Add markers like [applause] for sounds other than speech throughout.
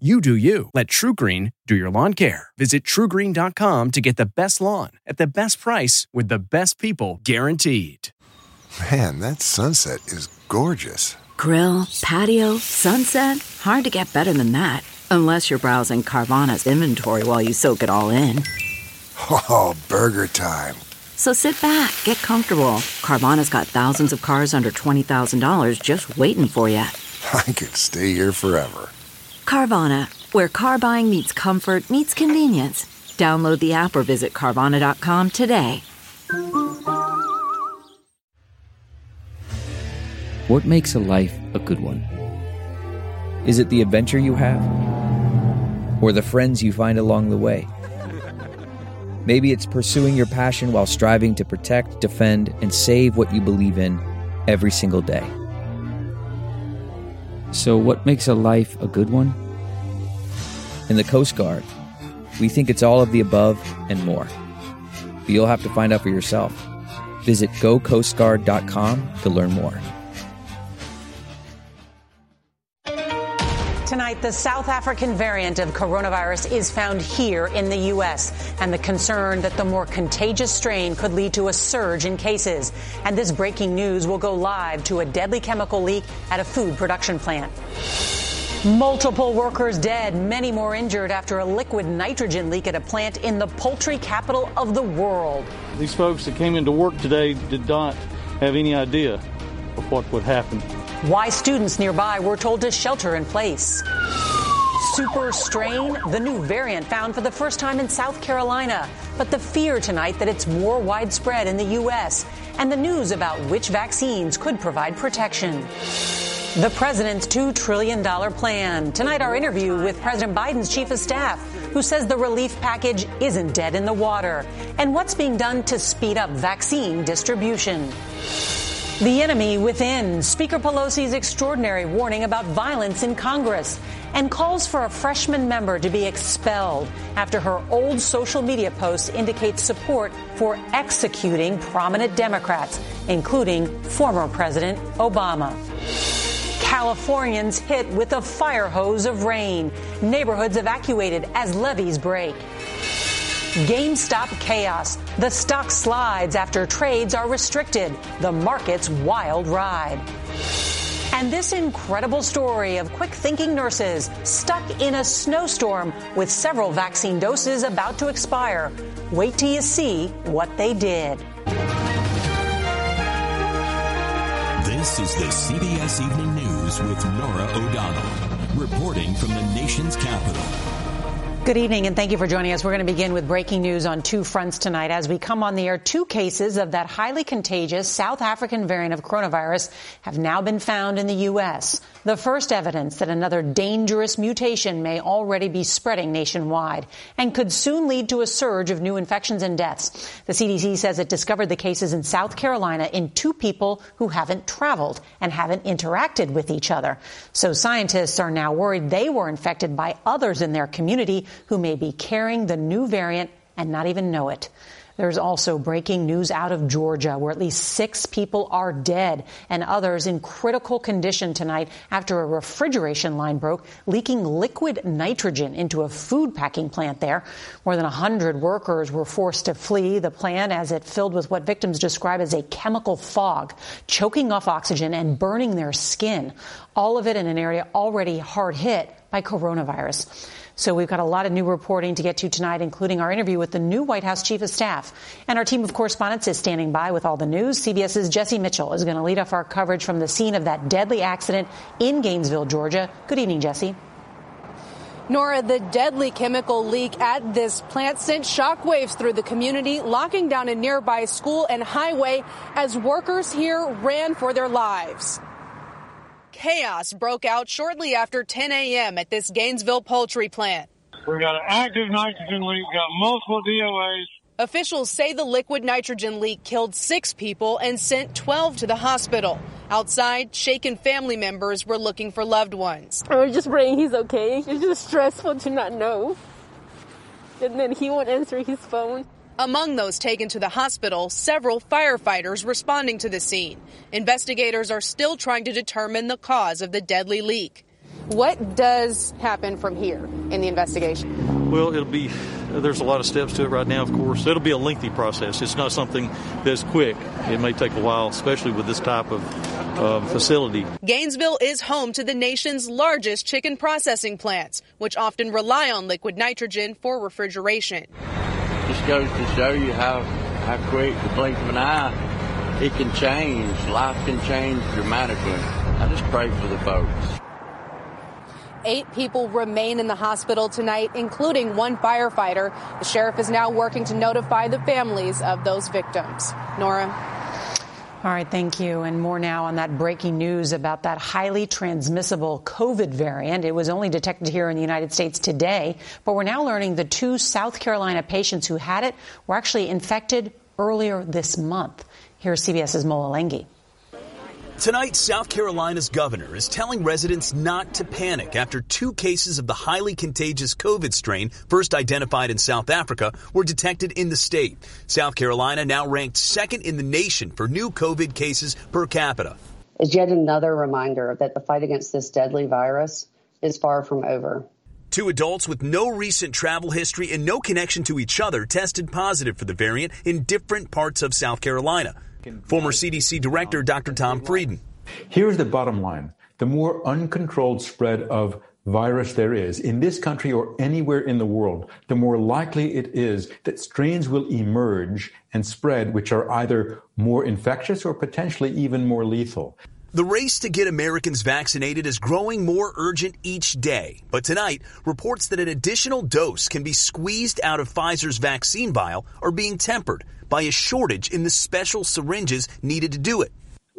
You do you. Let TrueGreen do your lawn care. Visit truegreen.com to get the best lawn at the best price with the best people guaranteed. Man, that sunset is gorgeous. Grill, patio, sunset. Hard to get better than that. Unless you're browsing Carvana's inventory while you soak it all in. Oh, burger time. So sit back, get comfortable. Carvana's got thousands of cars under $20,000 just waiting for you. [laughs] I could stay here forever. Carvana, where car buying meets comfort, meets convenience. Download the app or visit Carvana.com today. What makes a life a good one? Is it the adventure you have? Or the friends you find along the way? [laughs] Maybe it's pursuing your passion while striving to protect, defend, and save what you believe in every single day. So, what makes a life a good one? In the Coast Guard, we think it's all of the above and more. But you'll have to find out for yourself. Visit gocoastguard.com to learn more. The South African variant of coronavirus is found here in the U.S. and the concern that the more contagious strain could lead to a surge in cases. And this breaking news will go live to a deadly chemical leak at a food production plant. Multiple workers dead, many more injured after a liquid nitrogen leak at a plant in the poultry capital of the world. These folks that came into work today did not have any idea of what would happen. Why students nearby were told to shelter in place. Super strain, the new variant found for the first time in South Carolina. But the fear tonight that it's more widespread in the U.S. and the news about which vaccines could provide protection. The president's $2 trillion plan. Tonight, our interview with President Biden's chief of staff, who says the relief package isn't dead in the water, and what's being done to speed up vaccine distribution. The enemy within. Speaker Pelosi's extraordinary warning about violence in Congress and calls for a freshman member to be expelled after her old social media posts indicate support for executing prominent Democrats, including former President Obama. Californians hit with a fire hose of rain. Neighborhoods evacuated as levees break. GameStop chaos. The stock slides after trades are restricted. The market's wild ride. And this incredible story of quick thinking nurses stuck in a snowstorm with several vaccine doses about to expire. Wait till you see what they did. This is the CBS Evening News with Norah O'Donnell, reporting from the nation's capital. Good evening and thank you for joining us. We're going to begin with breaking news on two fronts tonight. As we come on the air, two cases of that highly contagious South African variant of coronavirus have now been found in the U.S. The first evidence that another dangerous mutation may already be spreading nationwide and could soon lead to a surge of new infections and deaths. The CDC says it discovered the cases in South Carolina in two people who haven't traveled and haven't interacted with each other. So scientists are now worried they were infected by others in their community who may be carrying the new variant and not even know it. There's also breaking news out of Georgia where at least six people are dead and others in critical condition tonight after a refrigeration line broke, leaking liquid nitrogen into a food packing plant there. More than 100 workers were forced to flee the plant as it filled with what victims describe as a chemical fog, choking off oxygen and burning their skin. All of it in an area already hard hit by coronavirus. So we've got a lot of new reporting to get to tonight, including our interview with the new White House Chief of Staff. And our team of correspondents is standing by with all the news. CBS's Jesse Mitchell is going to lead off our coverage from the scene of that deadly accident in Gainesville, Georgia. Good evening, Jesse. Norah, the deadly chemical leak at this plant sent shockwaves through the community, locking down a nearby school and highway as workers here ran for their lives. Chaos broke out shortly after 10 a.m. at this Gainesville poultry plant. We got an active nitrogen leak, got multiple DOAs. Officials say the liquid nitrogen leak killed six people and sent 12 to the hospital. Outside, shaken family members were looking for loved ones. I was just praying he's okay. It's just stressful to not know. And then he won't answer his phone. Among those taken to the hospital, several firefighters responding to the scene. Investigators are still trying to determine the cause of the deadly leak. What does happen from here in the investigation? Well, it'll be, there's a lot of steps to it right now, of course. It'll be a lengthy process. It's not something that's quick. It may take a while, especially with this type of um, facility. Gainesville is home to the nation's largest chicken processing plants, which often rely on liquid nitrogen for refrigeration. Goes to show you how, how quick the blink of an eye it can change. Life can change dramatically. I just pray for the folks. Eight people remain in the hospital tonight, including one firefighter. The sheriff is now working to notify the families of those victims. Norah. All right, thank you. And more now on that breaking news about that highly transmissible COVID variant. It was only detected here in the United States today, but we're now learning the two South Carolina patients who had it were actually infected earlier this month. Here's CBS's Mola Lenghi. Tonight, South Carolina's governor is telling residents not to panic after two cases of the highly contagious COVID strain, first identified in South Africa, were detected in the state. South Carolina now ranked second in the nation for new COVID cases per capita. Is yet another reminder that the fight against this deadly virus is far from over. Two adults with no recent travel history and no connection to each other tested positive for the variant in different parts of South Carolina. Former CDC Director Dr. Tom Frieden. Here's the bottom line the more uncontrolled spread of virus there is in this country or anywhere in the world, the more likely it is that strains will emerge and spread which are either more infectious or potentially even more lethal. The race to get Americans vaccinated is growing more urgent each day. But tonight, reports that an additional dose can be squeezed out of Pfizer's vaccine vial are being tempered by a shortage in the special syringes needed to do it.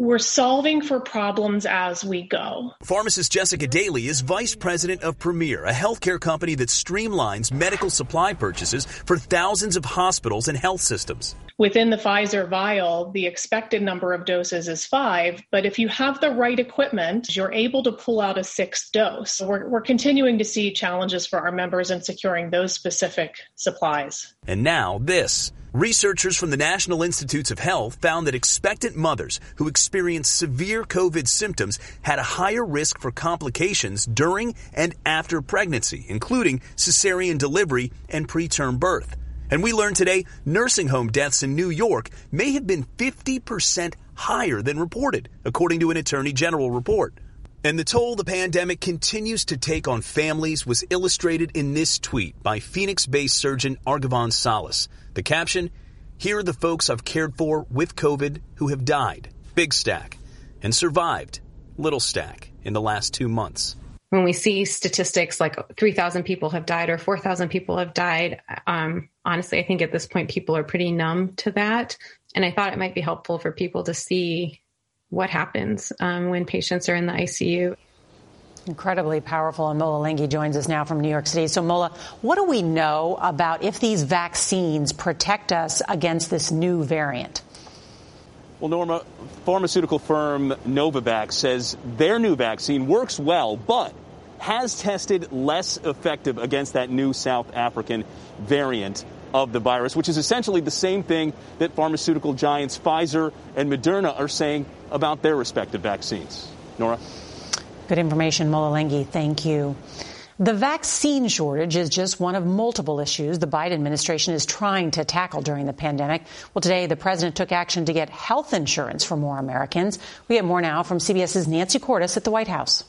We're solving for problems as we go. Pharmacist Jessica Daly is vice president of Premier, a healthcare company that streamlines medical supply purchases for thousands of hospitals and health systems. Within the Pfizer vial, the expected number of doses is five, but if you have the right equipment, you're able to pull out a sixth dose. We're, we're continuing to see challenges for our members in securing those specific supplies. And now, this. Researchers from the National Institutes of Health found that expectant mothers who experienced severe COVID symptoms had a higher risk for complications during and after pregnancy, including cesarean delivery and preterm birth. And we learned today nursing home deaths in New York may have been 50% higher than reported, according to an Attorney General report. And the toll the pandemic continues to take on families was illustrated in this tweet by Phoenix based surgeon Arghavan Salles. The caption Here are the folks I've cared for with COVID who have died, big stack, and survived, little stack, in the last two months. When we see statistics like 3,000 people have died or 4,000 people have died, um, honestly, I think at this point people are pretty numb to that. And I thought it might be helpful for people to see what happens um, when patients are in the ICU. Incredibly powerful. And Mola Lenghi joins us now from New York City. So, Mola, what do we know about if these vaccines protect us against this new variant? Well, Norma, pharmaceutical firm Novavax says their new vaccine works well, but has tested less effective against that new South African variant of the virus, which is essentially the same thing that pharmaceutical giants Pfizer and Moderna are saying about their respective vaccines. Norah? Good information, Mola Lenghi. Thank you. The vaccine shortage is just one of multiple issues the Biden administration is trying to tackle during the pandemic. Well, today the president took action to get health insurance for more Americans. We have more now from CBS's Nancy Cordes at the White House.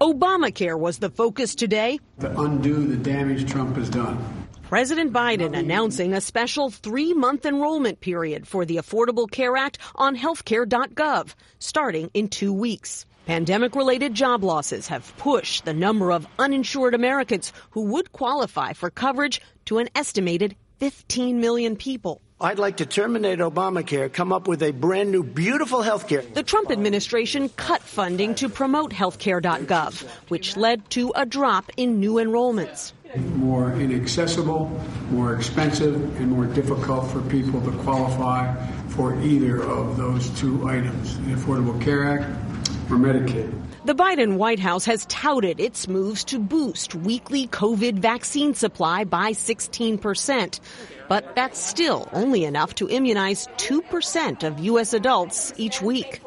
Obamacare was the focus today. To undo the damage Trump has done. President Biden announcing a special three month enrollment period for the Affordable Care Act on healthcare.gov starting in two weeks. Pandemic related job losses have pushed the number of uninsured Americans who would qualify for coverage to an estimated 15 million people. I'd like to terminate Obamacare, come up with a brand new, beautiful health care. The Trump administration cut funding to promote healthcare.gov, which led to a drop in new enrollments. More inaccessible, more expensive, and more difficult for people to qualify for either of those two items the Affordable Care Act or Medicaid. The Biden White House has touted its moves to boost weekly COVID vaccine supply by 16%. But that's still only enough to immunize 2% of U.S. adults each week.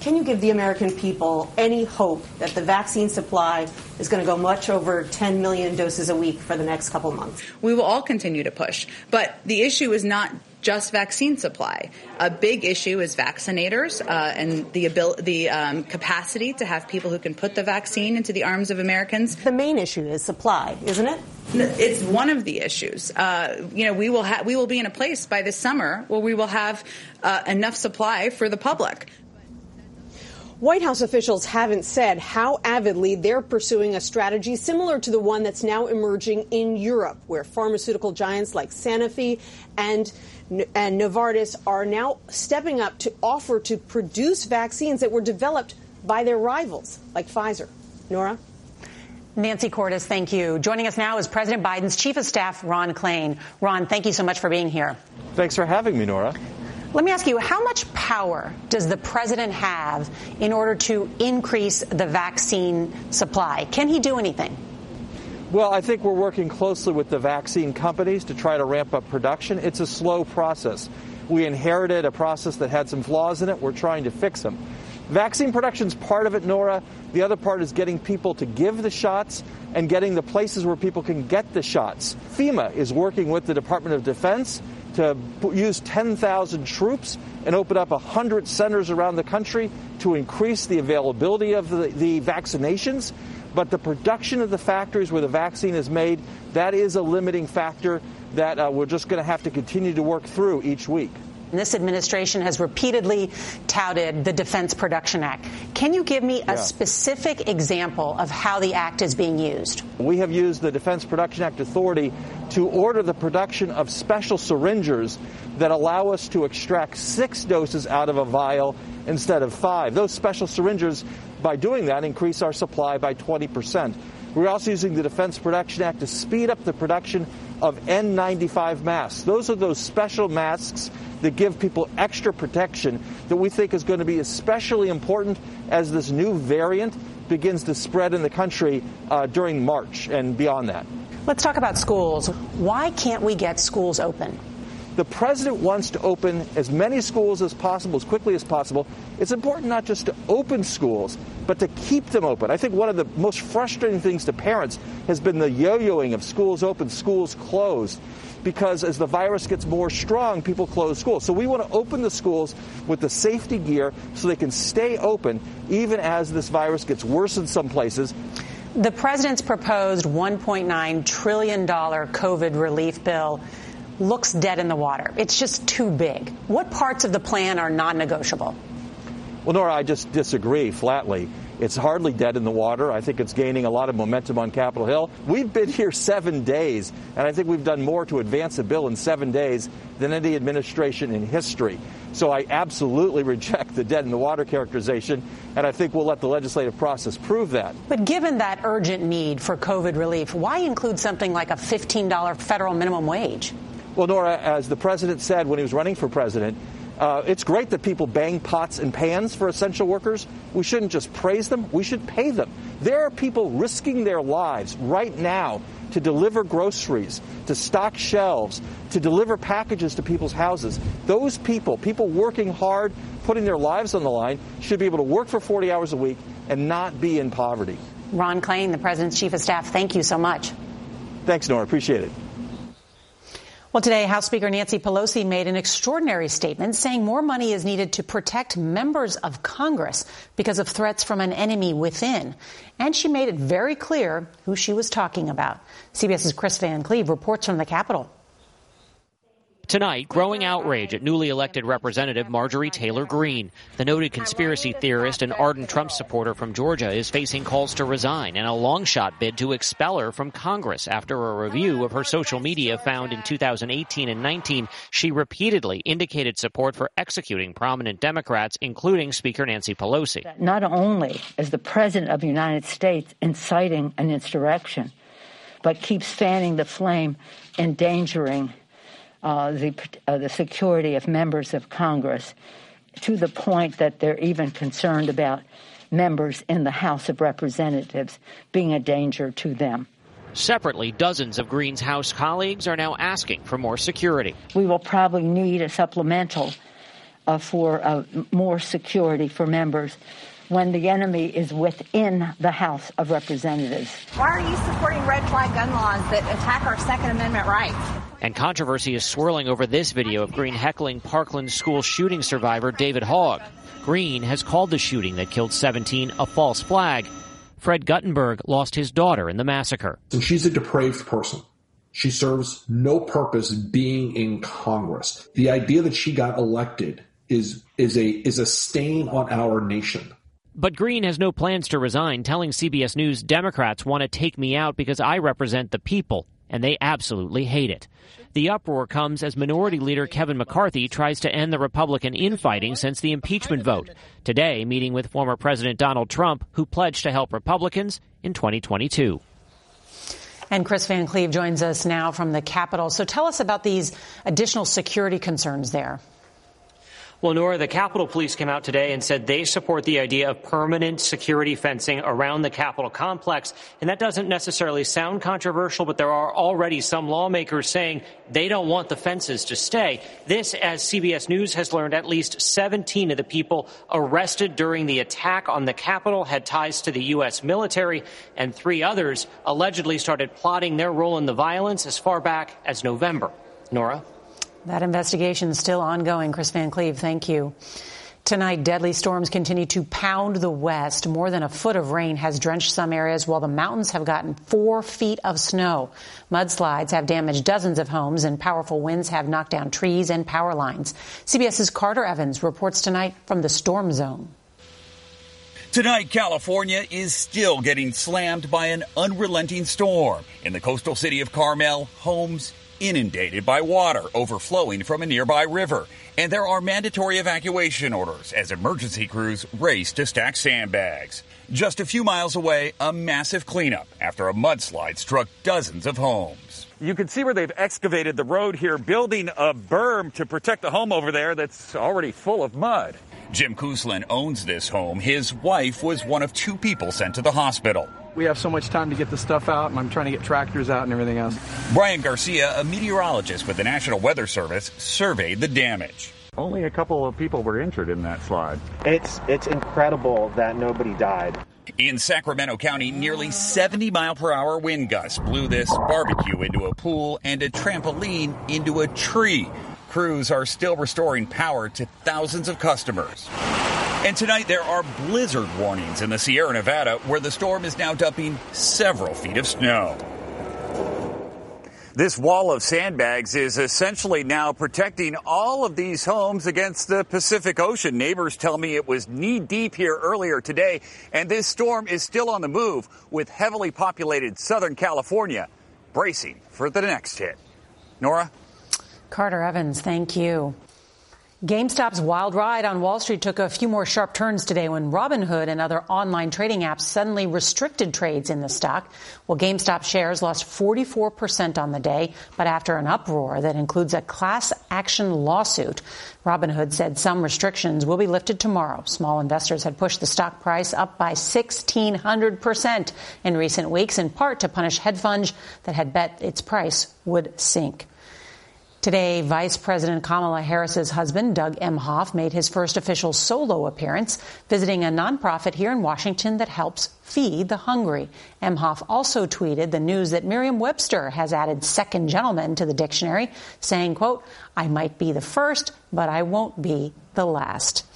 Can you give the American people any hope that the vaccine supply is going to go much over 10 million doses a week for the next couple months? We will all continue to push. But the issue is not just vaccine supply. A big issue is vaccinators uh, and the ability, the um, capacity to have people who can put the vaccine into the arms of Americans. The main issue is supply, isn't it? It's one of the issues. Uh, you know, we will ha- we will be in a place by this summer where we will have uh, enough supply for the public. White House officials haven't said how avidly they're pursuing a strategy similar to the one that's now emerging in Europe, where pharmaceutical giants like Sanofi and, and Novartis are now stepping up to offer to produce vaccines that were developed by their rivals, like Pfizer. Norah? Nancy Cordes, thank you. Joining us now is President Biden's Chief of Staff, Ron Klain. Ron, thank you so much for being here. Thanks for having me, Norah. Let me ask you, how much power does the president have in order to increase the vaccine supply? Can he do anything? Well, I think we're working closely with the vaccine companies to try to ramp up production. It's a slow process. We inherited a process that had some flaws in it. We're trying to fix them. Vaccine production is part of it, Norah. The other part is getting people to give the shots and getting the places where people can get the shots. FEMA is working with the Department of Defense to use 10,000 troops and open up 100 centers around the country to increase the availability of the, the, vaccinations. But the production of the factories where the vaccine is made, that is a limiting factor that uh, we're just going to have to continue to work through each week. This administration has repeatedly touted the Defense Production Act. Can you give me a yeah. specific example of how the act is being used? We have used the Defense Production Act authority to order the production of special syringes that allow us to extract six doses out of a vial instead of five. Those special syringes, by doing that, increase our supply by 20 percent. We're also using the Defense Production Act to speed up the production of N95 masks. Those are those special masks that give people extra protection that we think is going to be especially important as this new variant begins to spread in the country uh, during March and beyond that. Let's talk about schools. Why can't we get schools open? The president wants to open as many schools as possible, as quickly as possible. It's important not just to open schools, but to keep them open. I think one of the most frustrating things to parents has been the yo yoing of schools open, schools closed. Because as the virus gets more strong, people close schools. So we want to open the schools with the safety gear so they can stay open even as this virus gets worse in some places. The president's proposed $1.9 trillion COVID relief bill looks dead in the water. It's just too big. What parts of the plan are non negotiable? Well, Norah, I just disagree flatly. It's hardly dead in the water. I think it's gaining a lot of momentum on Capitol Hill. We've been here seven days, and I think we've done more to advance a bill in seven days than any administration in history. So I absolutely [laughs] reject the dead in the water characterization, and I think we'll let the legislative process prove that. But given that urgent need for COVID relief, why include something like a $15 federal minimum wage? Well, Norah, as the president said when he was running for president, uh, it's great that people bang pots and pans for essential workers. We shouldn't just praise them, we should pay them. There are people risking their lives right now to deliver groceries, to stock shelves, to deliver packages to people's houses. Those people, people working hard, putting their lives on the line, should be able to work for 40 hours a week and not be in poverty. Ron Klain, the President's Chief of Staff, thank you so much. Thanks, Norah. Appreciate it. Well, today, House Speaker Nancy Pelosi made an extraordinary statement saying more money is needed to protect members of Congress because of threats from an enemy within. And she made it very clear who she was talking about. CBS's Chris Van Cleave reports from the Capitol. Tonight, growing outrage at newly elected Representative Marjorie Taylor Greene. The noted conspiracy theorist and ardent Trump supporter from Georgia is facing calls to resign and a long shot bid to expel her from Congress after a review of her social media found in 2018 and 19 she repeatedly indicated support for executing prominent Democrats, including Speaker Nancy Pelosi. Not only is the President of the United States inciting an insurrection, but keeps fanning the flame, endangering uh, the, uh, the security of members of Congress to the point that they're even concerned about members in the House of Representatives being a danger to them. Separately, dozens of Greene's House colleagues are now asking for more security. We will probably need a supplemental uh, for uh, more security for members when the enemy is within the House of Representatives. Why are you supporting red flag gun laws that attack our Second Amendment rights? And controversy is swirling over this video of Greene heckling Parkland school shooting survivor David Hogg. Greene has called the shooting that killed 17 a false flag. Fred Guttenberg lost his daughter in the massacre. And she's a depraved person. She serves no purpose being in Congress. The idea that she got elected is is a is a stain on our nation. But Greene has no plans to resign, telling CBS News Democrats want to take me out because I represent the people, and they absolutely hate it. The uproar comes as Minority Leader Kevin McCarthy tries to end the Republican infighting since the impeachment vote. Today, meeting with former President Donald Trump, who pledged to help Republicans in 2022. And Chris Van Cleave joins us now from the Capitol. So tell us about these additional security concerns there. Well, Norah, the Capitol Police came out today and said they support the idea of permanent security fencing around the Capitol complex. And that doesn't necessarily sound controversial, but there are already some lawmakers saying they don't want the fences to stay. This, as CBS News has learned, at least 17 of the people arrested during the attack on the Capitol had ties to the U.S. military, and three others allegedly started plotting their role in the violence as far back as November. Norah? That investigation is still ongoing. Chris Van Cleave, thank you. Tonight, deadly storms continue to pound the west. More than a foot of rain has drenched some areas while the mountains have gotten four feet of snow. Mudslides have damaged dozens of homes and powerful winds have knocked down trees and power lines. CBS's Carter Evans reports tonight from the storm zone. Tonight, California is still getting slammed by an unrelenting storm. In the coastal city of Carmel, homes inundated by water overflowing from a nearby river. And there are mandatory evacuation orders as emergency crews race to stack sandbags. Just a few miles away, a massive cleanup after a mudslide struck dozens of homes. You can see where they've excavated the road here, building a berm to protect the home over there that's already full of mud. Jim Kuslin owns this home. His wife was one of two people sent to the hospital. We have so much time to get the stuff out, and I'm trying to get tractors out and everything else. Brian Garcia, a meteorologist with the National Weather Service, surveyed the damage. Only a couple of people were injured in that slide. It's it's incredible that nobody died. In Sacramento County, nearly 70 mile per hour wind gusts blew this barbecue into a pool and a trampoline into a tree. Crews are still restoring power to thousands of customers. And tonight there are blizzard warnings in the Sierra Nevada where the storm is now dumping several feet of snow. This wall of sandbags is essentially now protecting all of these homes against the Pacific Ocean. Neighbors tell me it was knee deep here earlier today, and this storm is still on the move with heavily populated Southern California bracing for the next hit. Norah? Carter Evans, thank you. GameStop's wild ride on Wall Street took a few more sharp turns today when Robinhood and other online trading apps suddenly restricted trades in the stock. Well, GameStop shares lost 44% on the day, but after an uproar that includes a class action lawsuit, Robinhood said some restrictions will be lifted tomorrow. Small investors had pushed the stock price up by 1,600% in recent weeks, in part to punish hedge funds that had bet its price would sink. Today, Vice President Kamala Harris's husband, Doug Emhoff, made his first official solo appearance, visiting a nonprofit here in Washington that helps feed the hungry. Emhoff also tweeted the news that Merriam-Webster has added second gentleman to the dictionary, saying, quote, I might be the first, but I won't be the last.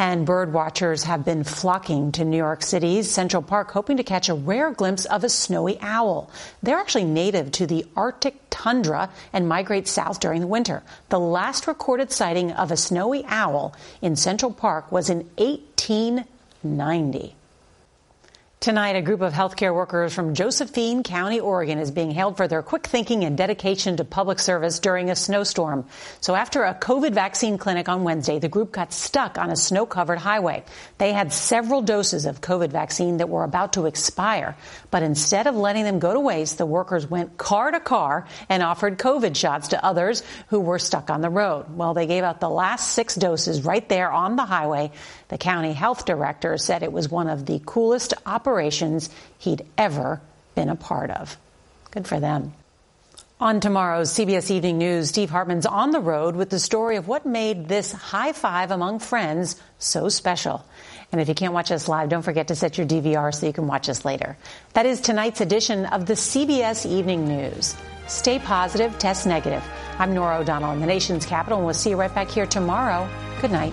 And bird watchers have been flocking to New York City's Central Park, hoping to catch a rare glimpse of a snowy owl. They're actually native to the Arctic tundra and migrate south during the winter. The last recorded sighting of a snowy owl in Central Park was in 1890. Tonight, a group of healthcare workers from Josephine County, Oregon is being hailed for their quick thinking and dedication to public service during a snowstorm. So after a COVID vaccine clinic on Wednesday, the group got stuck on a snow covered highway. They had several doses of COVID vaccine that were about to expire. But instead of letting them go to waste, the workers went car to car and offered COVID shots to others who were stuck on the road. Well, they gave out the last six doses right there on the highway. The county health director said it was one of the coolest operations he'd ever been a part of. Good for them. On tomorrow's CBS Evening News, Steve Hartman's on the road with the story of what made this high five among friends so special. And if you can't watch us live, don't forget to set your DVR so you can watch us later. That is tonight's edition of the CBS Evening News. Stay positive, test negative. I'm Norah O'Donnell in the nation's capital, and we'll see you right back here tomorrow. Good night.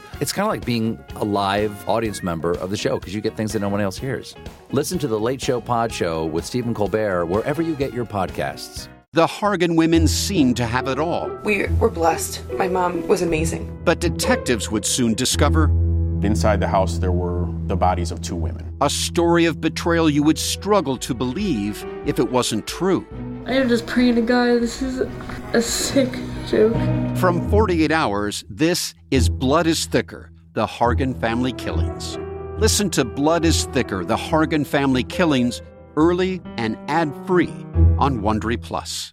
It's kind of like being a live audience member of the show because you get things that no one else hears. Listen to the Late Show Pod Show with Stephen Colbert wherever you get your podcasts. The Hargan women seemed to have it all. We were blessed. My mom was amazing. But detectives would soon discover Inside the house, there were the bodies of two women. a story of betrayal you would struggle to believe if it wasn't true. I am just praying to God. This is a sick joke. From 48 Hours, this is Blood is Thicker The Hargan Family Killings. Listen to Blood is Thicker The Hargan Family Killings early and ad free on Wondery Plus.